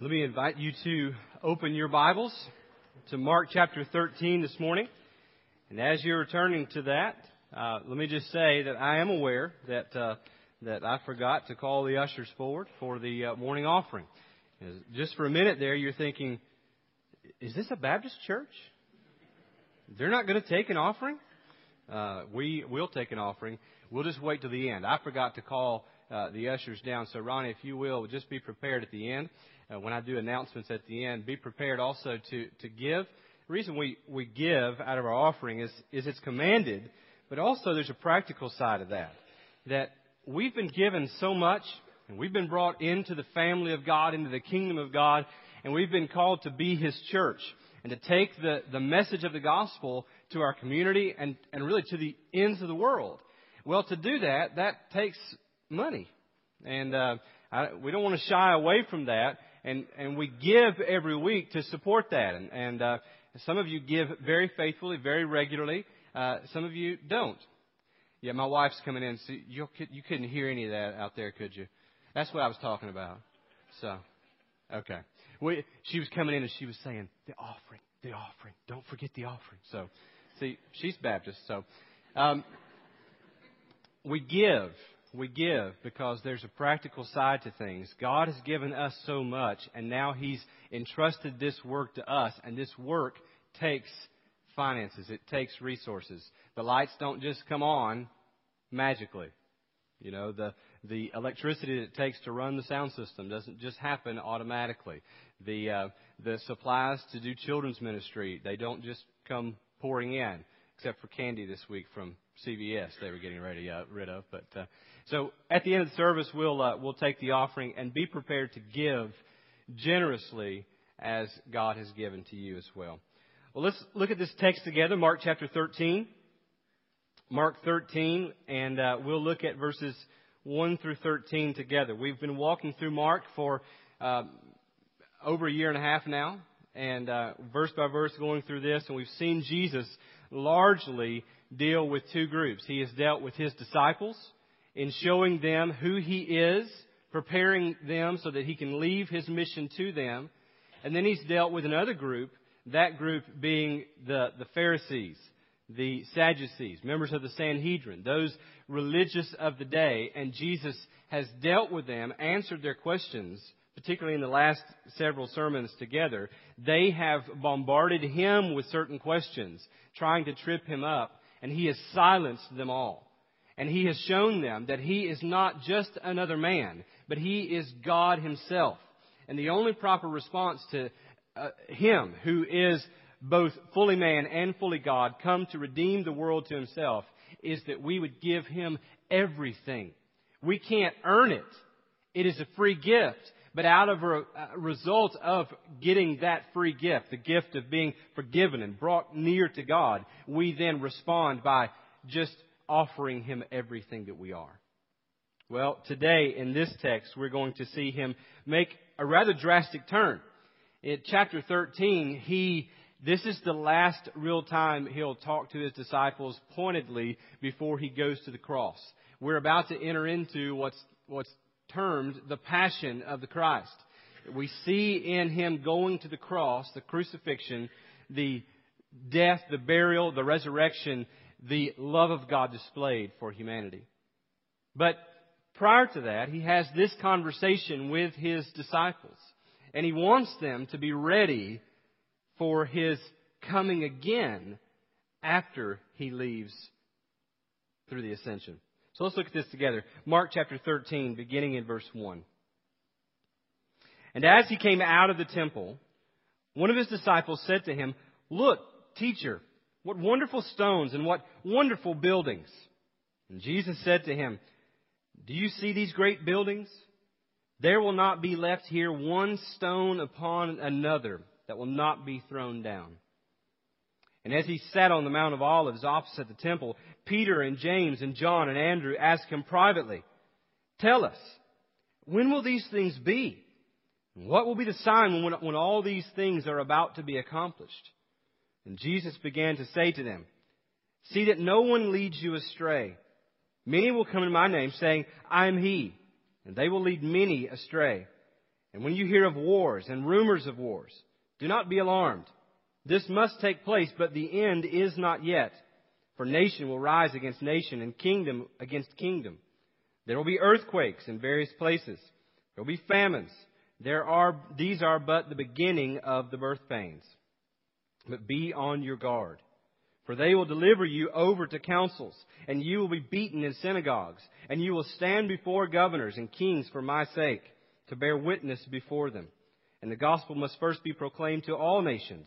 Let me invite you to open your Bibles to Mark chapter 13 this morning. And as you're returning to that, uh, let me just say that I am aware that uh, that I forgot to call the ushers forward for the uh, morning offering. Just for a minute there, you're thinking, is this a Baptist church? They're not going to take an offering? Uh, we will take an offering. We'll just wait till the end. I forgot to call uh, the ushers down. So, Ronnie, if you will, just be prepared at the end uh, when I do announcements at the end, be prepared also to, to give. The reason we, we give out of our offering is, is it's commanded, but also there's a practical side of that. That we've been given so much, and we've been brought into the family of God, into the kingdom of God, and we've been called to be His church and to take the, the message of the gospel to our community and, and really to the ends of the world. Well, to do that, that takes money. And uh, I, we don't want to shy away from that and and we give every week to support that. And, and uh, some of you give very faithfully, very regularly. Uh, some of you don't. Yeah, my wife's coming in. So you you couldn't hear any of that out there, could you? That's what I was talking about. So, okay. We, she was coming in and she was saying the offering, the offering. Don't forget the offering. So, see, she's Baptist. So, um, we give we give because there's a practical side to things. God has given us so much, and now He's entrusted this work to us, and this work takes finances, it takes resources. The lights don't just come on magically. You know, the, the electricity that it takes to run the sound system doesn't just happen automatically. The, uh, the supplies to do children's ministry, they don't just come pouring in, except for candy this week from CVS they were getting ready uh, rid of. But uh, so at the end of the service, we'll uh, we'll take the offering and be prepared to give generously as God has given to you as well. Well, let's look at this text together, Mark chapter 13. Mark 13, and uh, we'll look at verses 1 through 13 together. We've been walking through Mark for uh, over a year and a half now, and uh, verse by verse going through this, and we've seen Jesus largely deal with two groups. He has dealt with his disciples in showing them who he is, preparing them so that he can leave his mission to them. And then he's dealt with another group, that group being the, the Pharisees, the Sadducees, members of the Sanhedrin, those religious of the day. And Jesus has dealt with them, answered their questions, particularly in the last several sermons together. They have bombarded him with certain questions, trying to trip him up and he has silenced them all. And he has shown them that he is not just another man, but he is God himself. And the only proper response to uh, him, who is both fully man and fully God, come to redeem the world to himself, is that we would give him everything. We can't earn it. It is a free gift. But out of a result of getting that free gift, the gift of being forgiven and brought near to God, we then respond by just offering Him everything that we are. Well, today in this text, we're going to see Him make a rather drastic turn. In chapter 13, He this is the last real time he'll talk to his disciples pointedly before he goes to the cross. We're about to enter into what's, what's termed the passion of the Christ. We see in him going to the cross, the crucifixion, the death, the burial, the resurrection, the love of God displayed for humanity. But prior to that, he has this conversation with his disciples. And he wants them to be ready for his coming again after he leaves through the ascension. So let's look at this together. Mark chapter 13, beginning in verse 1. And as he came out of the temple, one of his disciples said to him, Look, teacher, what wonderful stones and what wonderful buildings. And Jesus said to him, Do you see these great buildings? There will not be left here one stone upon another that will not be thrown down. And as he sat on the Mount of Olives opposite the temple, Peter and James and John and Andrew asked him privately, Tell us, when will these things be? What will be the sign when, when all these things are about to be accomplished? And Jesus began to say to them, See that no one leads you astray. Many will come in my name saying, I am he. And they will lead many astray. And when you hear of wars and rumors of wars, do not be alarmed. This must take place, but the end is not yet. For nation will rise against nation and kingdom against kingdom. There will be earthquakes in various places. There will be famines. There are, these are but the beginning of the birth pains. But be on your guard. For they will deliver you over to councils, and you will be beaten in synagogues, and you will stand before governors and kings for my sake, to bear witness before them. And the gospel must first be proclaimed to all nations.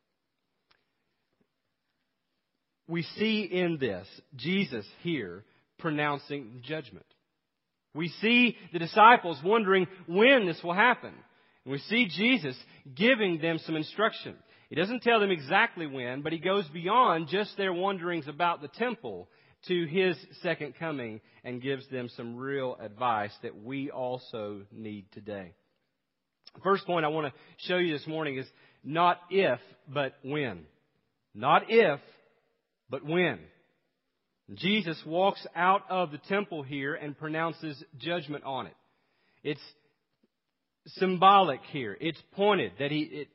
We see in this Jesus here pronouncing judgment. We see the disciples wondering when this will happen. And we see Jesus giving them some instruction. He doesn't tell them exactly when, but he goes beyond just their wonderings about the temple to his second coming and gives them some real advice that we also need today. First point I want to show you this morning is not if, but when. Not if, but when. Jesus walks out of the temple here and pronounces judgment on it. It's symbolic here. It's pointed that he, it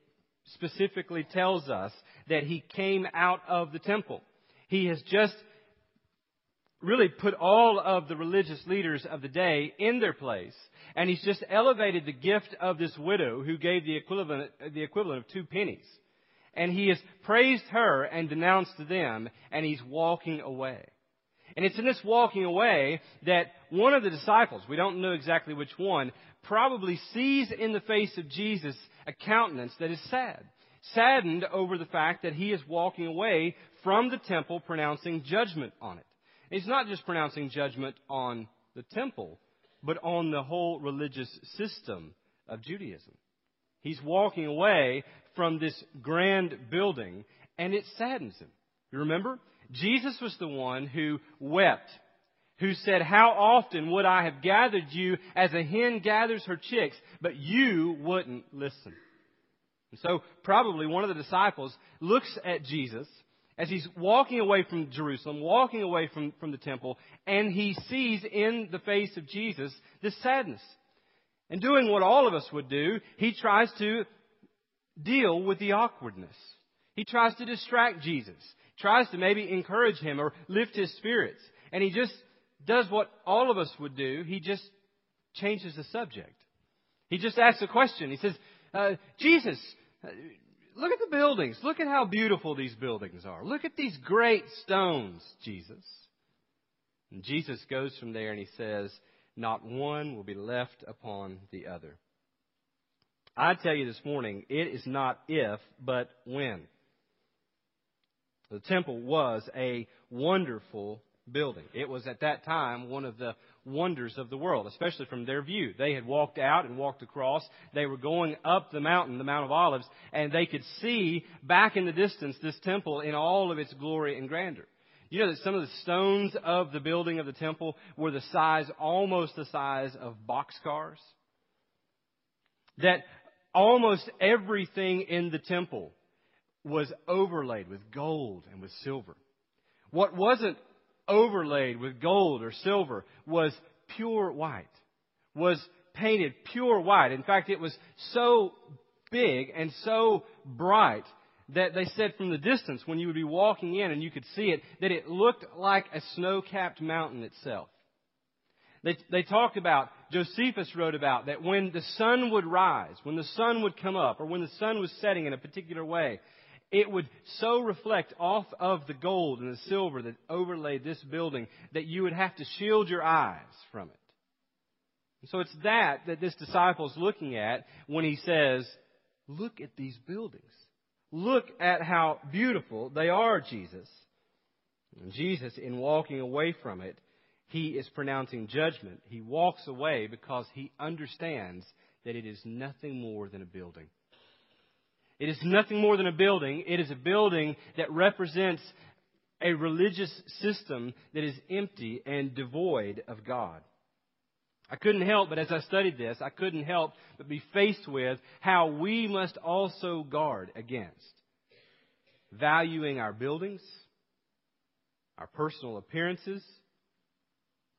specifically tells us that he came out of the temple. He has just really put all of the religious leaders of the day in their place. And he's just elevated the gift of this widow who gave the equivalent, the equivalent of two pennies. And he has praised her and denounced them, and he's walking away. And it's in this walking away that one of the disciples, we don't know exactly which one, probably sees in the face of Jesus a countenance that is sad. Saddened over the fact that he is walking away from the temple pronouncing judgment on it. And He's not just pronouncing judgment on the temple, but on the whole religious system of Judaism. He's walking away from this grand building, and it saddens him. You remember? Jesus was the one who wept, who said, How often would I have gathered you as a hen gathers her chicks, but you wouldn't listen? And so, probably one of the disciples looks at Jesus as he's walking away from Jerusalem, walking away from, from the temple, and he sees in the face of Jesus this sadness. And doing what all of us would do, he tries to deal with the awkwardness. He tries to distract Jesus, tries to maybe encourage him or lift his spirits. And he just does what all of us would do. He just changes the subject. He just asks a question. He says, uh, Jesus, Look at the buildings. Look at how beautiful these buildings are. Look at these great stones, Jesus. And Jesus goes from there and he says, Not one will be left upon the other. I tell you this morning, it is not if, but when. The temple was a wonderful building. It was at that time one of the wonders of the world, especially from their view. They had walked out and walked across. They were going up the mountain, the Mount of Olives, and they could see back in the distance this temple in all of its glory and grandeur. You know that some of the stones of the building of the temple were the size, almost the size of boxcars? That almost everything in the temple was overlaid with gold and with silver. What wasn't overlaid with gold or silver was pure white, was painted pure white. In fact, it was so big and so bright that they said from the distance, when you would be walking in and you could see it, that it looked like a snow capped mountain itself. They, they talked about, Josephus wrote about, that when the sun would rise, when the sun would come up, or when the sun was setting in a particular way, it would so reflect off of the gold and the silver that overlaid this building that you would have to shield your eyes from it. And so it's that that this disciple is looking at when he says, Look at these buildings. Look at how beautiful they are, Jesus. And Jesus, in walking away from it, he is pronouncing judgment. He walks away because he understands that it is nothing more than a building. It is nothing more than a building. It is a building that represents a religious system that is empty and devoid of God. I couldn't help, but as I studied this, I couldn't help but be faced with how we must also guard against valuing our buildings, our personal appearances,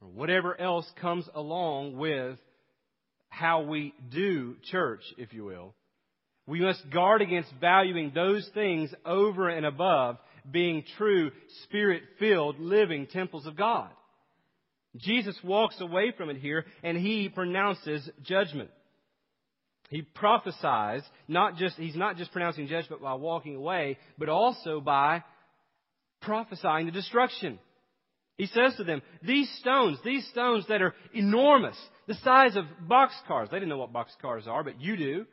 or whatever else comes along with how we do church, if you will. We must guard against valuing those things over and above being true, spirit filled, living temples of God. Jesus walks away from it here and he pronounces judgment. He prophesies, not just, he's not just pronouncing judgment by walking away, but also by prophesying the destruction. He says to them, these stones, these stones that are enormous, the size of boxcars, they didn't know what boxcars are, but you do.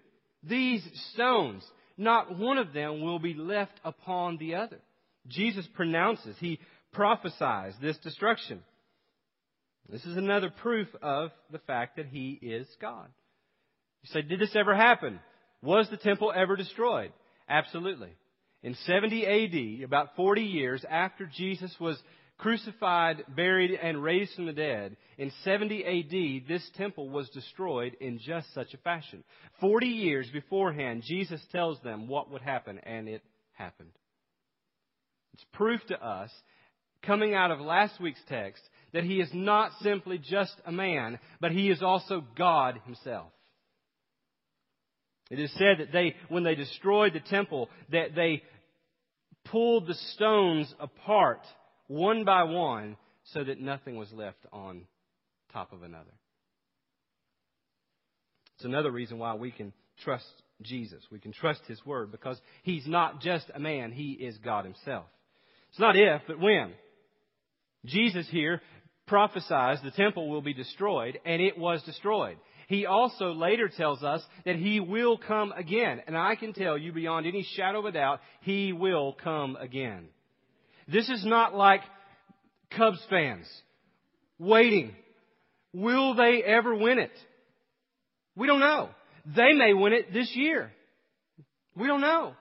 These stones, not one of them will be left upon the other. Jesus pronounces, he prophesies this destruction. This is another proof of the fact that he is God. You say, did this ever happen? Was the temple ever destroyed? Absolutely. In 70 AD, about 40 years after Jesus was crucified, buried, and raised from the dead, in 70 AD, this temple was destroyed in just such a fashion. 40 years beforehand, Jesus tells them what would happen, and it happened. It's proof to us, coming out of last week's text, that he is not simply just a man, but he is also God himself. It is said that they, when they destroyed the temple, that they pulled the stones apart one by one so that nothing was left on top of another. It's another reason why we can trust Jesus. We can trust His Word because He's not just a man, He is God Himself. It's not if, but when. Jesus here prophesies the temple will be destroyed, and it was destroyed. He also later tells us that He will come again. And I can tell you beyond any shadow of a doubt, He will come again. This is not like Cubs fans waiting. Will they ever win it? We don't know. They may win it this year. We don't know.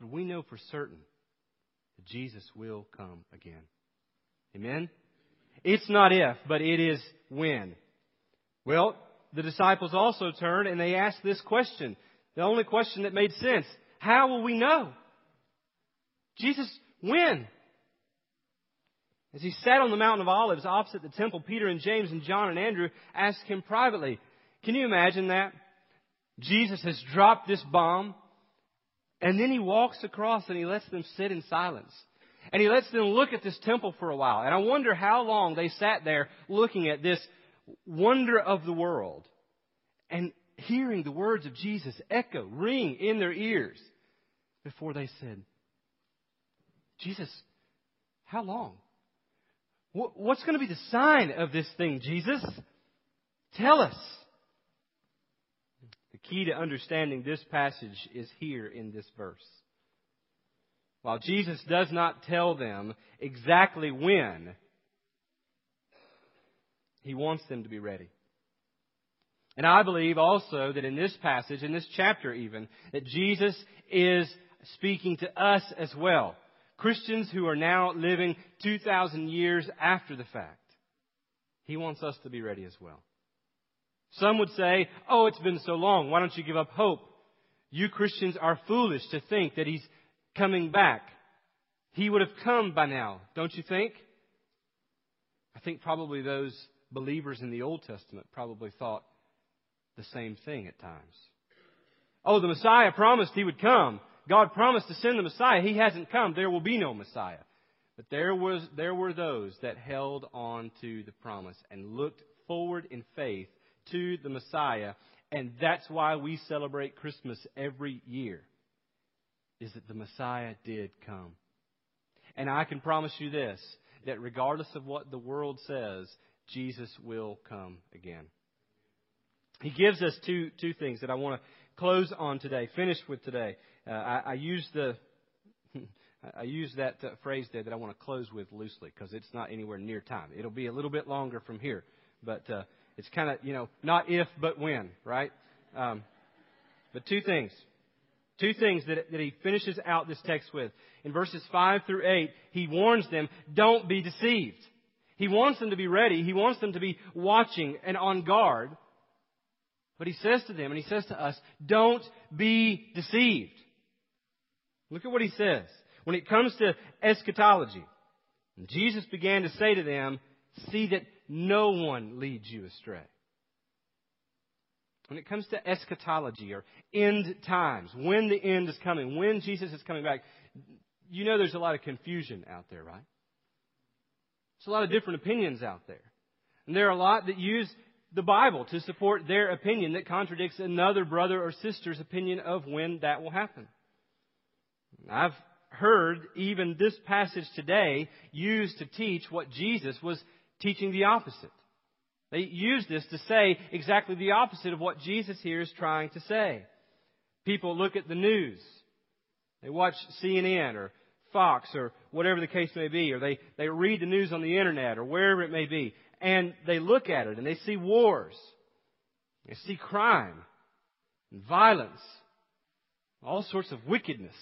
But we know for certain that Jesus will come again. Amen? It's not if, but it is when. Well, the disciples also turned and they asked this question. The only question that made sense. How will we know? Jesus, when? As he sat on the Mountain of Olives opposite the temple, Peter and James and John and Andrew asked him privately, Can you imagine that? Jesus has dropped this bomb, and then he walks across and he lets them sit in silence. And he lets them look at this temple for a while. And I wonder how long they sat there looking at this wonder of the world and hearing the words of Jesus echo, ring in their ears before they said, Jesus, how long? What's going to be the sign of this thing, Jesus? Tell us. The key to understanding this passage is here in this verse. While Jesus does not tell them exactly when, he wants them to be ready. And I believe also that in this passage, in this chapter even, that Jesus is speaking to us as well. Christians who are now living 2,000 years after the fact. He wants us to be ready as well. Some would say, oh, it's been so long. Why don't you give up hope? You Christians are foolish to think that He's coming back. He would have come by now, don't you think? I think probably those believers in the Old Testament probably thought the same thing at times. Oh, the Messiah promised He would come. God promised to send the Messiah. He hasn't come. There will be no Messiah. But there was, there were those that held on to the promise and looked forward in faith to the Messiah. And that's why we celebrate Christmas every year. Is that the Messiah did come. And I can promise you this, that regardless of what the world says, Jesus will come again. He gives us two, two things that I want to close on today, finish with today. Uh, I, I use the I use that uh, phrase there that I want to close with loosely because it's not anywhere near time. It'll be a little bit longer from here, but uh, It's kind of, you know, not if, but when, right? Um, but two things. Two things that, that he finishes out this text with. In verses 5 through 8, he warns them, don't be deceived. He wants them to be ready. He wants them to be watching and on guard. But he says to them, and he says to us, don't be deceived. Look at what he says. When it comes to eschatology, Jesus began to say to them, see that no one leads you astray. When it comes to eschatology or end times, when the end is coming, when Jesus is coming back, you know there's a lot of confusion out there, right? There's a lot of different opinions out there. And there are a lot that use the Bible to support their opinion that contradicts another brother or sister's opinion of when that will happen. I've heard even this passage today used to teach what Jesus was teaching the opposite. They use this to say exactly the opposite of what Jesus here is trying to say. People look at the news. They watch CNN or Fox or whatever the case may be, or they, they read the news on the internet or wherever it may be, and they look at it and they see wars. They see crime and violence, all sorts of wickedness.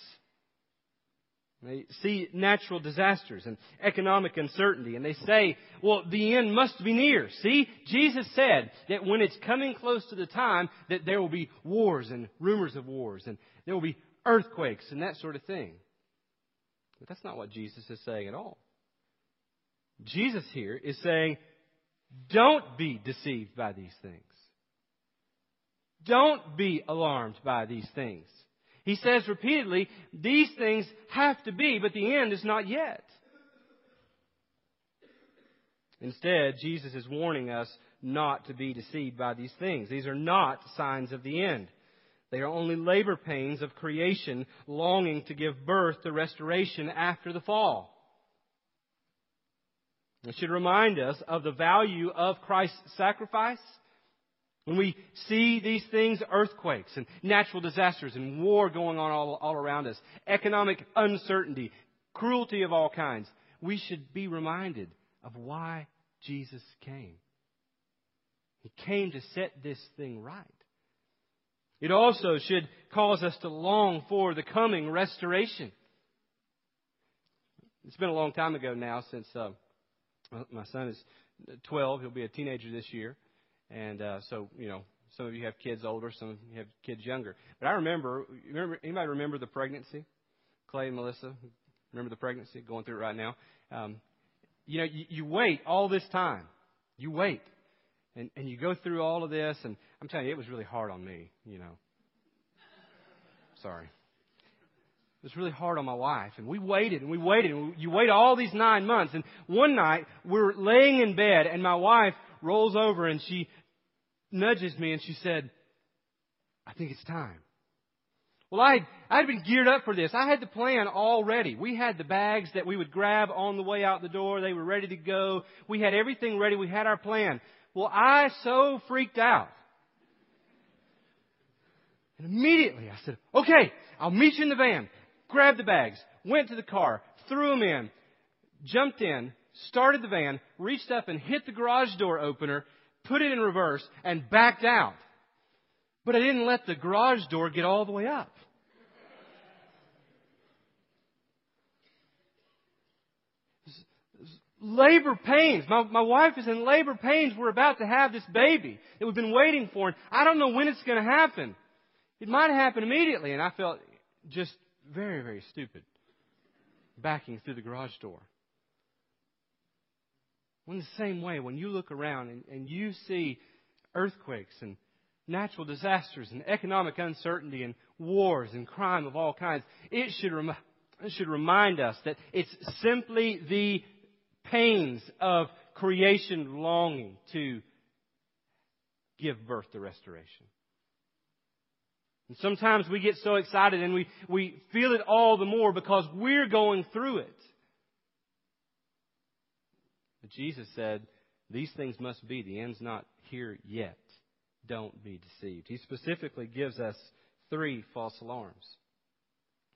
They see natural disasters and economic uncertainty, and they say, well, the end must be near. See, Jesus said that when it's coming close to the time, that there will be wars and rumors of wars, and there will be earthquakes and that sort of thing. But that's not what Jesus is saying at all. Jesus here is saying, don't be deceived by these things. Don't be alarmed by these things. He says repeatedly, these things have to be, but the end is not yet. Instead, Jesus is warning us not to be deceived by these things. These are not signs of the end. They are only labor pains of creation longing to give birth to restoration after the fall. It should remind us of the value of Christ's sacrifice when we see these things, earthquakes and natural disasters and war going on all, all around us, economic uncertainty, cruelty of all kinds, we should be reminded of why Jesus came. He came to set this thing right. It also should cause us to long for the coming restoration. It's been a long time ago now since uh, my son is 12. He'll be a teenager this year. And uh, so, you know, some of you have kids older, some of you have kids younger. But I remember, remember anybody remember the pregnancy? Clay and Melissa, remember the pregnancy? Going through it right now. Um, you know, you, you wait all this time. You wait. And, and you go through all of this, and I'm telling you, it was really hard on me, you know. Sorry. It was really hard on my wife. And we waited and we waited. And we, you wait all these nine months. And one night, we're laying in bed, and my wife rolls over and she nudges me and she said, I think it's time. Well, I I'd been geared up for this. I had the plan already. We had the bags that we would grab on the way out the door. They were ready to go. We had everything ready. We had our plan. Well, I so freaked out. And immediately I said, okay, I'll meet you in the van. Grabbed the bags, went to the car, threw them in, jumped in, started the van, reached up and hit the garage door opener, put it in reverse, and backed out. But I didn't let the garage door get all the way up. labor pains. My, my wife is in labor pains. We're about to have this baby that we've been waiting for. And I don't know when it's going to happen. It might happen immediately. And I felt just very, very stupid backing through the garage door. In the same way, when you look around and, and you see earthquakes and natural disasters and economic uncertainty and wars and crime of all kinds, it should, it should remind us that it's simply the pains of creation longing to give birth to restoration. And sometimes we get so excited and we, we feel it all the more because we're going through it. But Jesus said, These things must be. The end's not here yet. Don't be deceived. He specifically gives us three false alarms.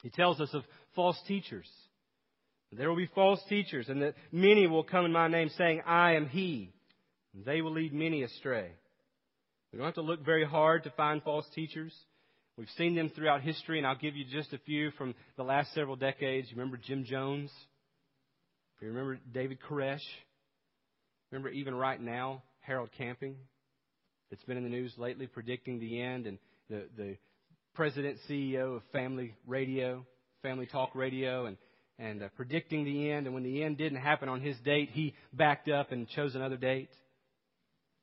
He tells us of false teachers. There will be false teachers, and that many will come in my name saying, I am He. They will lead many astray. We don't have to look very hard to find false teachers. We've seen them throughout history, and I'll give you just a few from the last several decades. You remember Jim Jones? You remember David Koresh? Remember even right now, Harold Camping, that's been in the news lately, predicting the end, and the, the president CEO of Family Radio, Family Talk Radio, and and uh, predicting the end. And when the end didn't happen on his date, he backed up and chose another date.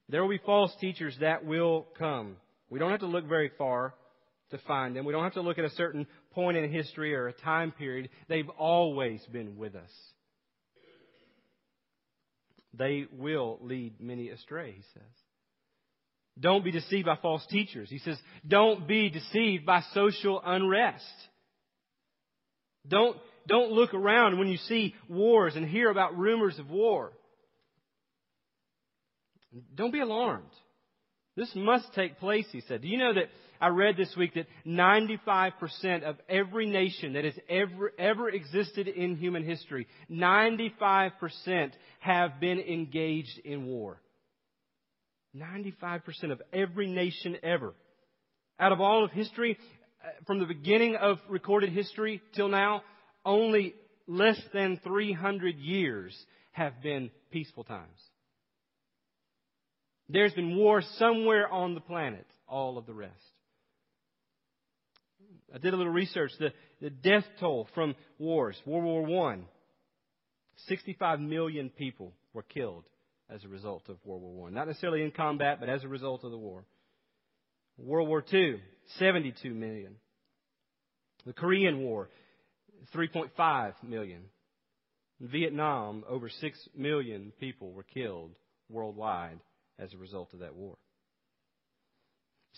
There will be false teachers that will come. We don't have to look very far to find them. We don't have to look at a certain point in history or a time period. They've always been with us. They will lead many astray, he says. Don't be deceived by false teachers. He says, don't be deceived by social unrest. Don't, don't look around when you see wars and hear about rumors of war. Don't be alarmed. This must take place, he said. Do you know that I read this week that 95% of every nation that has ever, ever existed in human history, 95% have been engaged in war. 95% of every nation ever. Out of all of history, uh, from the beginning of recorded history till now, only less than 300 years have been peaceful times. There's been war somewhere on the planet, all of the rest. I did a little research. The, the death toll from wars, World War I, 65 million people were killed as a result of World War I. Not necessarily in combat, but as a result of the war. World War II, 72 million. The Korean War, 3.5 million. In Vietnam, over 6 million people were killed worldwide as a result of that war.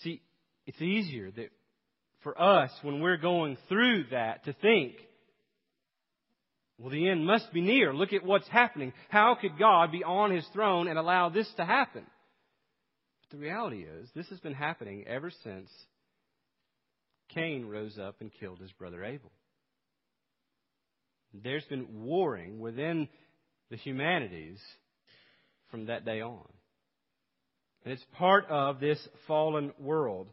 See, it's easier that for us when we're going through that to think, well, the end must be near. Look at what's happening. How could God be on his throne and allow this to happen? But the reality is, this has been happening ever since Cain rose up and killed his brother Abel. There's been warring within the humanities from that day on. And it's part of this fallen world.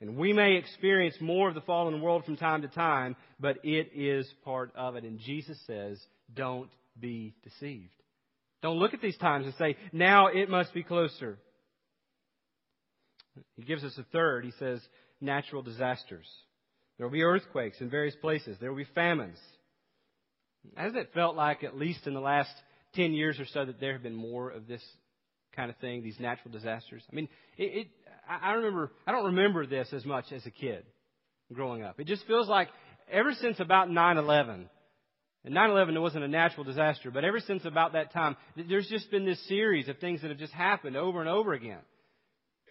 And we may experience more of the fallen world from time to time, but it is part of it. And Jesus says, don't be deceived. Don't look at these times and say, now it must be closer. He gives us a third. He says, natural disasters. There will be earthquakes in various places. There will be famines. Hasn't it felt like, at least in the last 10 years or so, that there have been more of this kind of thing, these natural disasters? I mean, it, it I remember, I don't remember this as much as a kid growing up. It just feels like ever since about 9-11, and 9-11 wasn't a natural disaster, but ever since about that time, there's just been this series of things that have just happened over and over again.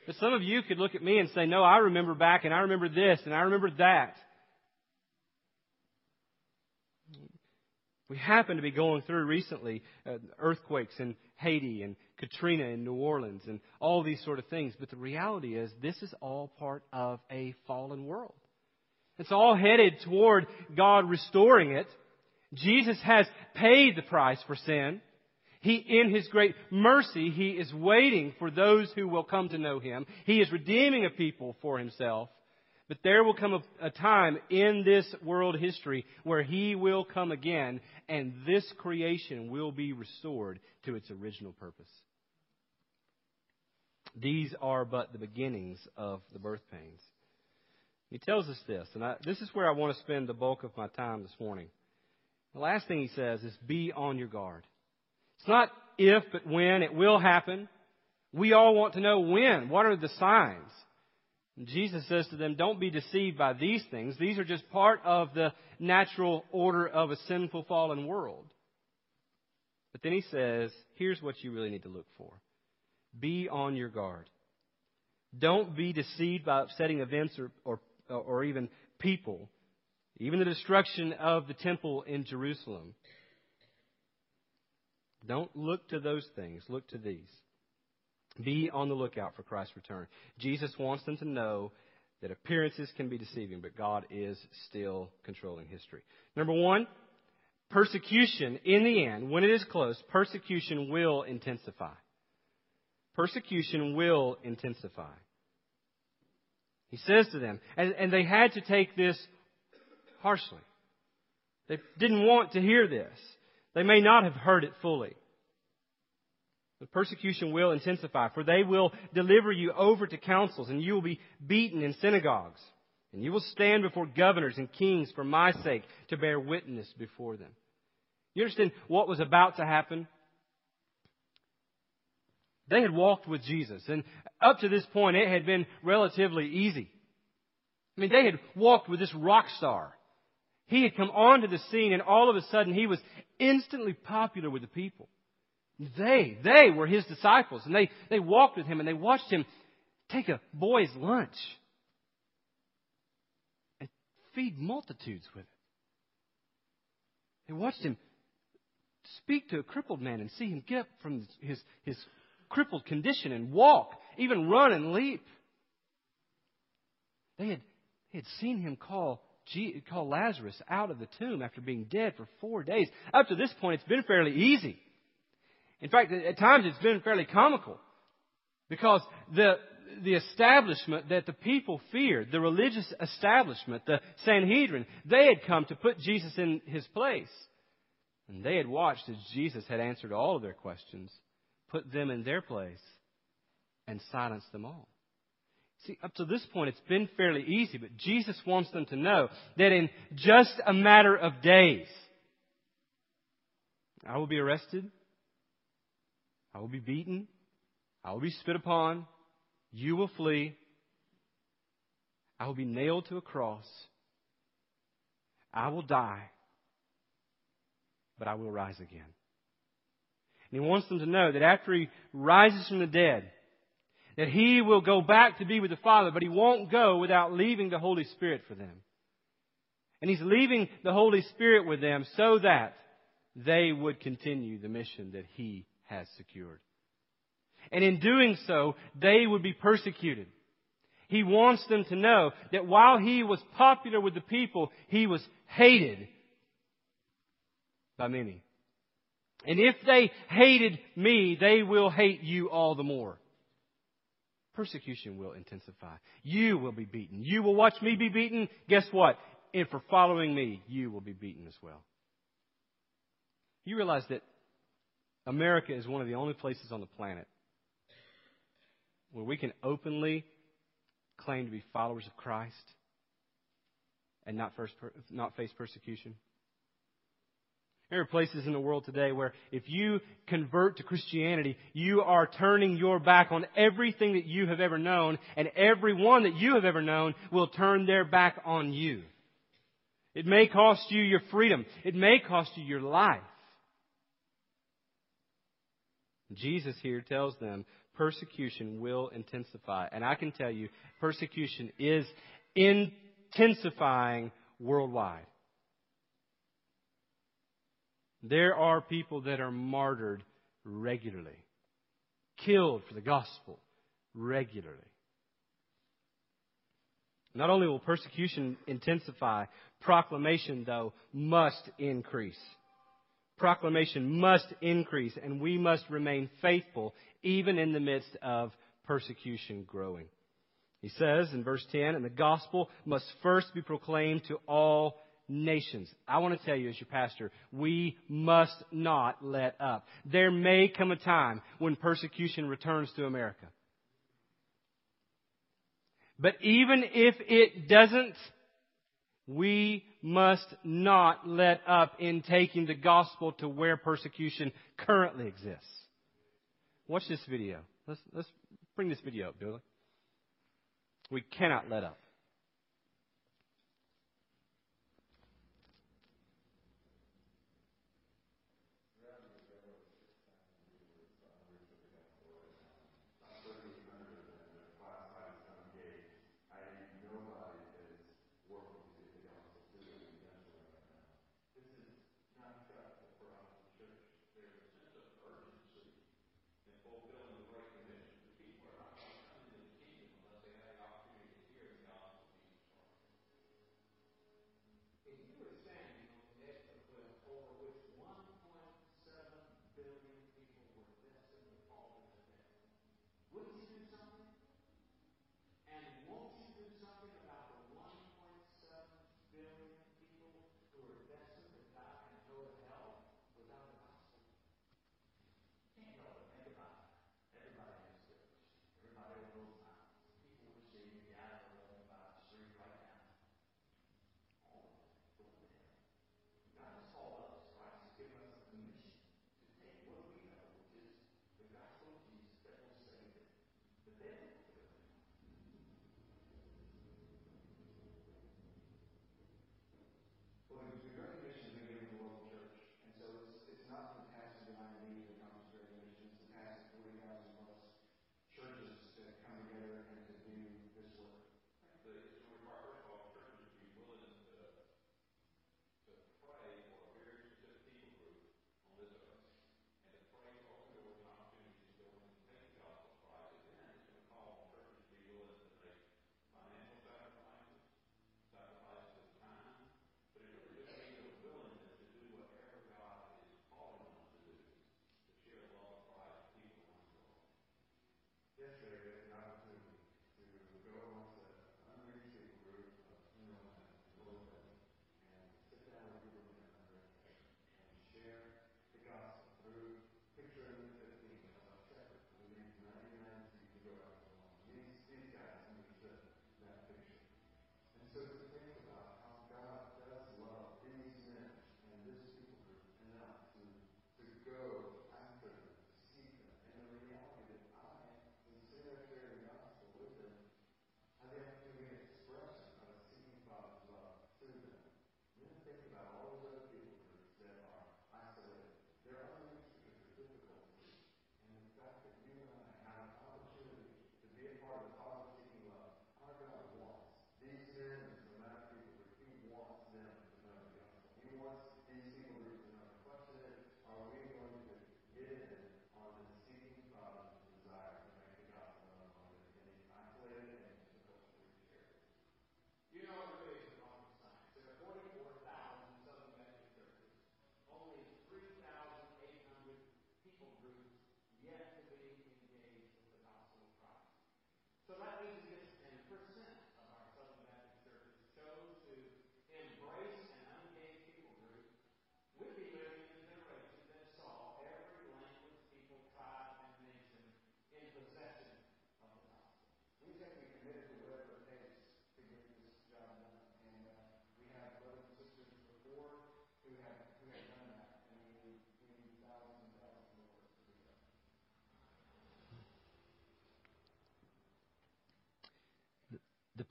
But some of you could look at me and say, no, I remember back and I remember this and I remember that. We happen to be going through recently uh, earthquakes in Haiti and Katrina in New Orleans and all these sort of things. But the reality is, this is all part of a fallen world. It's all headed toward God restoring it. Jesus has paid the price for sin. He, in His great mercy, He is waiting for those who will come to know Him. He is redeeming a people for Himself. But there will come a, a, time in this world history where He will come again and this creation will be restored to its original purpose. These are but the beginnings of the birth pains. He tells us this, and I, this is where I want to spend the bulk of my time this morning. The last thing he says is be on your guard. It's not if, but when. It will happen. We all want to know when. What are the signs? Jesus says to them, Don't be deceived by these things. These are just part of the natural order of a sinful, fallen world. But then he says, Here's what you really need to look for be on your guard. Don't be deceived by upsetting events or, or, or even people, even the destruction of the temple in Jerusalem. Don't look to those things, look to these. Be on the lookout for Christ's return. Jesus wants them to know that appearances can be deceiving, but God is still controlling history. Number one, persecution in the end, when it is close, persecution will intensify. persecution will intensify. He says to them, and, and they had to take this harshly. They didn't want to hear this. They may not have heard it fully. The persecution will intensify, for they will deliver you over to councils, and you will be beaten in synagogues. And you will stand before governors and kings for my sake to bear witness before them. You understand what was about to happen? They had walked with Jesus, and up to this point, it had been relatively easy. I mean, they had walked with this rock star. He had come onto the scene, and all of a sudden, he was instantly popular with the people. They, they were his disciples, and they, they walked with him, and they watched him take a boy's lunch and feed multitudes with it. They watched him speak to a crippled man and see him get up from his, his crippled condition and walk, even run and leap. They had, they had seen him call, call Lazarus out of the tomb after being dead for four days. Up to this point, it's been fairly easy. In fact, at times it's been fairly comical because the, the establishment that the people feared, the religious establishment, the Sanhedrin, they had come to put Jesus in his place. And they had watched as Jesus had answered all of their questions, put them in their place, and silenced them all. See, up to this point, it's been fairly easy, but Jesus wants them to know that in just a matter of days, I will be arrested, I will be beaten, I will be spit upon, you will flee, I will be nailed to a cross, I will die, but I will rise again. And he wants them to know that after he rises from the dead, that he will go back to be with the Father, but he won't go without leaving the Holy Spirit for them. And he's leaving the Holy Spirit with them so that they would continue the mission that he has secured. And in doing so, they would be persecuted. He wants them to know that while he was popular with the people, he was hated by many. And if they hated me, they will hate you all the more. Persecution will intensify. You will be beaten. You will watch me be beaten. Guess what? And for following me, you will be beaten as well. You realize that America is one of the only places on the planet where we can openly claim to be followers of Christ and not, first, not face persecution. There are places in the world today where if you convert to Christianity, you are turning your back on everything that you have ever known, and everyone that you have ever known will turn their back on you. It may cost you your freedom. It may cost you your life. Jesus here tells them persecution will intensify. And I can tell you, persecution is intensifying worldwide. There are people that are martyred regularly, killed for the gospel regularly. Not only will persecution intensify, proclamation, though, must increase. Proclamation must increase, and we must remain faithful even in the midst of persecution growing. He says in verse 10, and the gospel must first be proclaimed to all nations. I want to tell you as your pastor, we must not let up. There may come a time when persecution returns to America. But even if it doesn't, we must not let up in taking the gospel to where persecution currently exists. Watch this video. Let's, let's bring this video up, Billy. We cannot let up.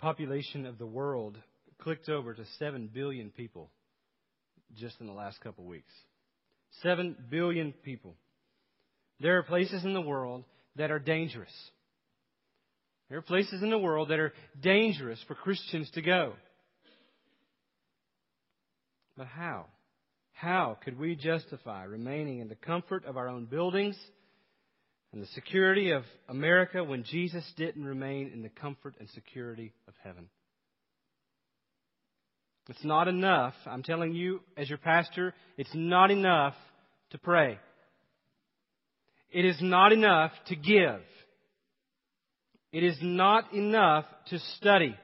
Population of the world clicked over to 7 billion people just in the last couple weeks. 7 billion people. There are places in the world that are dangerous. There are places in the world that are dangerous for Christians to go. But how? How could we justify remaining in the comfort of our own buildings and the security of America when Jesus didn't remain in the comfort and security of heaven. It's not enough. I'm telling you, as your pastor, it's not enough to pray. It is not enough to give. It is not enough to study.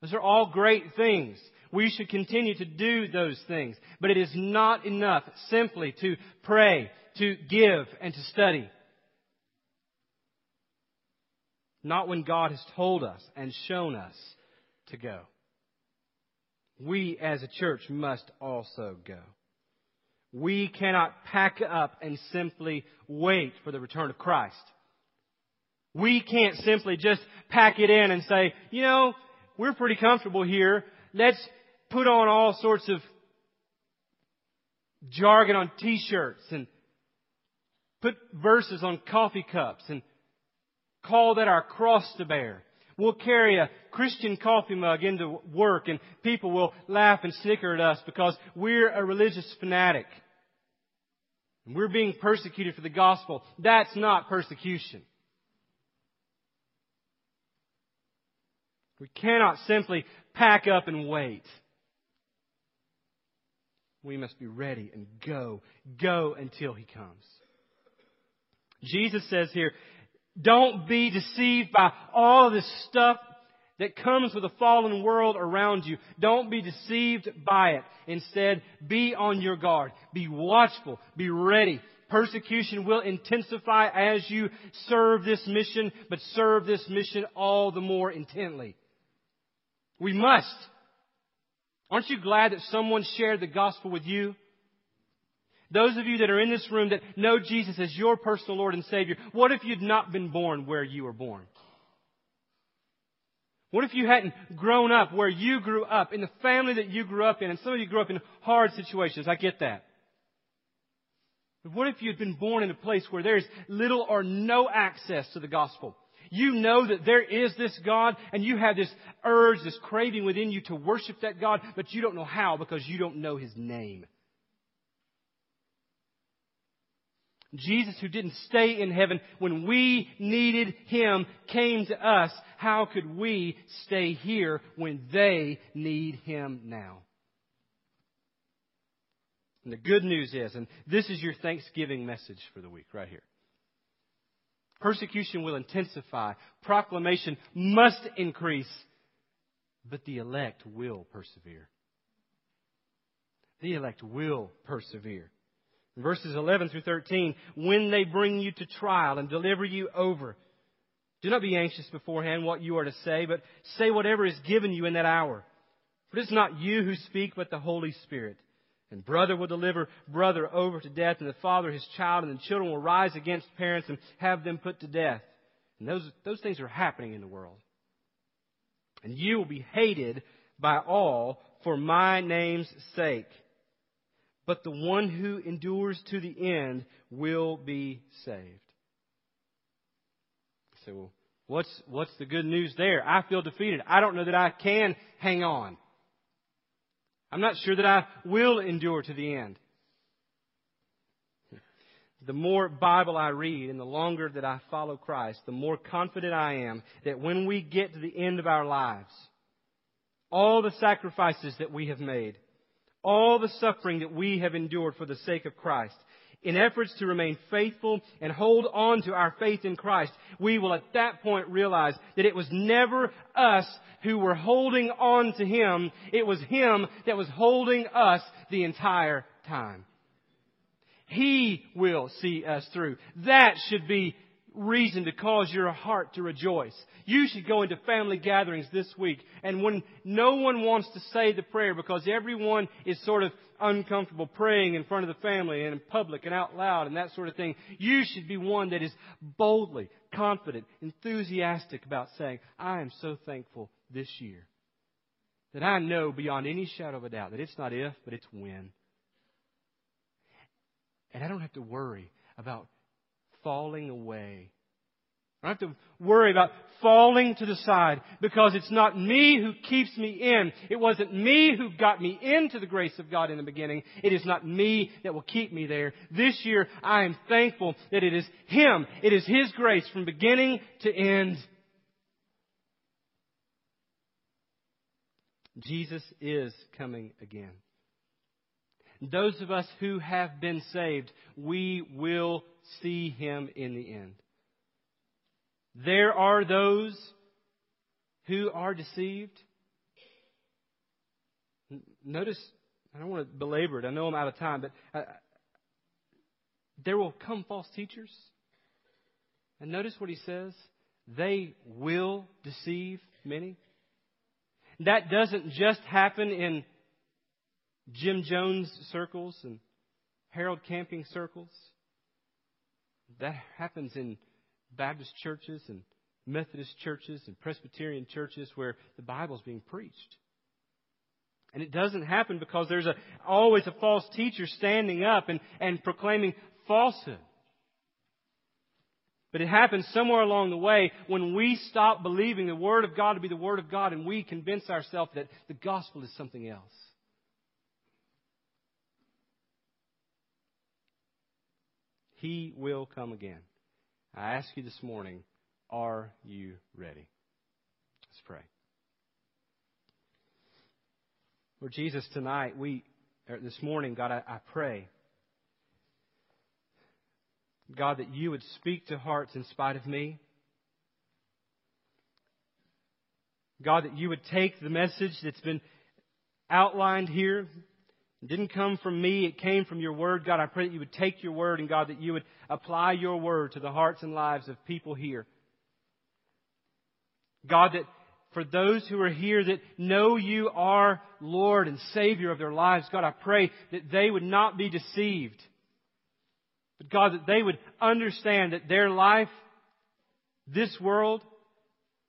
Those are all great things. We should continue to do those things. But it is not enough simply to pray, to give, and to study. Not when God has told us and shown us to go. We as a church must also go. We cannot pack up and simply wait for the return of Christ. We can't simply just pack it in and say, you know, we're pretty comfortable here. Let's put on all sorts of jargon on t-shirts and put verses on coffee cups and call that our cross to bear. We'll carry a Christian coffee mug into work and people will laugh and snicker at us because we're a religious fanatic. And we're being persecuted for the gospel. That's not persecution. We cannot simply pack up and wait. We must be ready and go. Go until He comes. Jesus says here, don't be deceived by all this stuff that comes with a fallen world around you. Don't be deceived by it. Instead, be on your guard. Be watchful. Be ready. Persecution will intensify as you serve this mission, but serve this mission all the more intently. We must. Aren't you glad that someone shared the gospel with you? Those of you that are in this room that know Jesus as your personal Lord and Savior, what if you'd not been born where you were born? What if you hadn't grown up where you grew up, in the family that you grew up in, and some of you grew up in hard situations? I get that. But what if you had been born in a place where there's little or no access to the gospel? You know that there is this God, and you have this urge, this craving within you to worship that God, but you don't know how because you don't know His name. Jesus, who didn't stay in heaven when we needed Him, came to us. How could we stay here when they need Him now? And the good news is, and this is your Thanksgiving message for the week right here. Persecution will intensify. Proclamation must increase. But the elect will persevere. The elect will persevere. Verses 11 through 13, when they bring you to trial and deliver you over, do not be anxious beforehand what you are to say, but say whatever is given you in that hour, For it is not you who speak, but the Holy Spirit. And brother will deliver brother over to death, and the father his child, and the children will rise against parents and have them put to death. And those, those things are happening in the world. And you will be hated by all for my name's sake. But the one who endures to the end will be saved. So, what's, what's the good news there? I feel defeated. I don't know that I can hang on. I'm not sure that I will endure to the end. The more Bible I read and the longer that I follow Christ, the more confident I am that when we get to the end of our lives, all the sacrifices that we have made, all the suffering that we have endured for the sake of Christ, in efforts to remain faithful and hold on to our faith in Christ, we will at that point realize that it was never us who were holding on to Him. It was Him that was holding us the entire time. He will see us through. That should be reason to cause your heart to rejoice. You should go into family gatherings this week and when no one wants to say the prayer because everyone is sort of uncomfortable praying in front of the family and in public and out loud and that sort of thing, you should be one that is boldly, confident, enthusiastic about saying, I am so thankful this year that I know beyond any shadow of a doubt that it's not if, but it's when. And I don't have to worry about falling away. I don't have to worry about falling to the side because it's not me who keeps me in. It wasn't me who got me into the grace of God in the beginning. It is not me that will keep me there. This year, I am thankful that it is Him. It is His grace from beginning to end. Jesus is coming again. Those of us who have been saved, we will see him in the end. There are those who are deceived. Notice, I don't want to belabor it. I know I'm out of time, but uh, there will come false teachers. And notice what he says. They will deceive many. That doesn't just happen in Jim Jones circles and Harold Camping circles. That happens in Baptist churches and Methodist churches and Presbyterian churches where the Bible is being preached. And it doesn't happen because there's a, always a false teacher standing up and, and proclaiming falsehood. But it happens somewhere along the way when we stop believing the Word of God to be the Word of God and we convince ourselves that the gospel is something else. He will come again. I ask you this morning, are you ready? Let's pray. Lord Jesus, tonight, we, this morning, God, I, I pray, God, that you would speak to hearts in spite of me. God, that you would take the message that's been outlined here, it didn't come from me, it came from your word. God, I pray that you would take your word and God, that you would apply your word to the hearts and lives of people here. God, that for those who are here that know you are Lord and Savior of their lives, God, I pray that they would not be deceived. But God, that they would understand that their life, this world,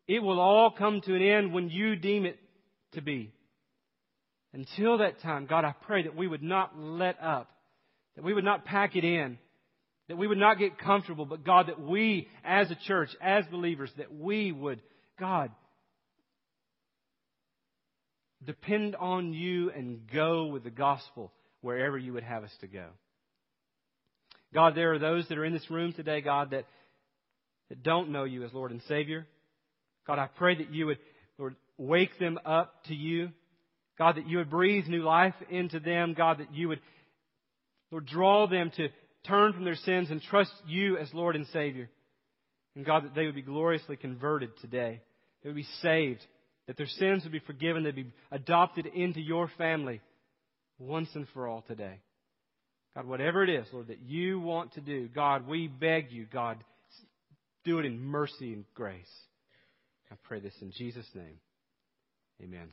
it will all come to an end when you deem it to be. Until that time, God, I pray that we would not let up, that we would not pack it in, that we would not get comfortable, but God, that we as a church, as believers, that we would, God, depend on you and go with the gospel wherever you would have us to go. God, there are those that are in this room today, God, that, that don't know you as Lord and Savior. God, I pray that you would, Lord, wake them up to you. God, that you would breathe new life into them. God, that you would, Lord, draw them to turn from their sins and trust you as Lord and Savior. And God, that they would be gloriously converted today. They would be saved. That their sins would be forgiven. They'd be adopted into your family once and for all today. God, whatever it is, Lord, that you want to do, God, we beg you, God, do it in mercy and grace. I pray this in Jesus' name. Amen.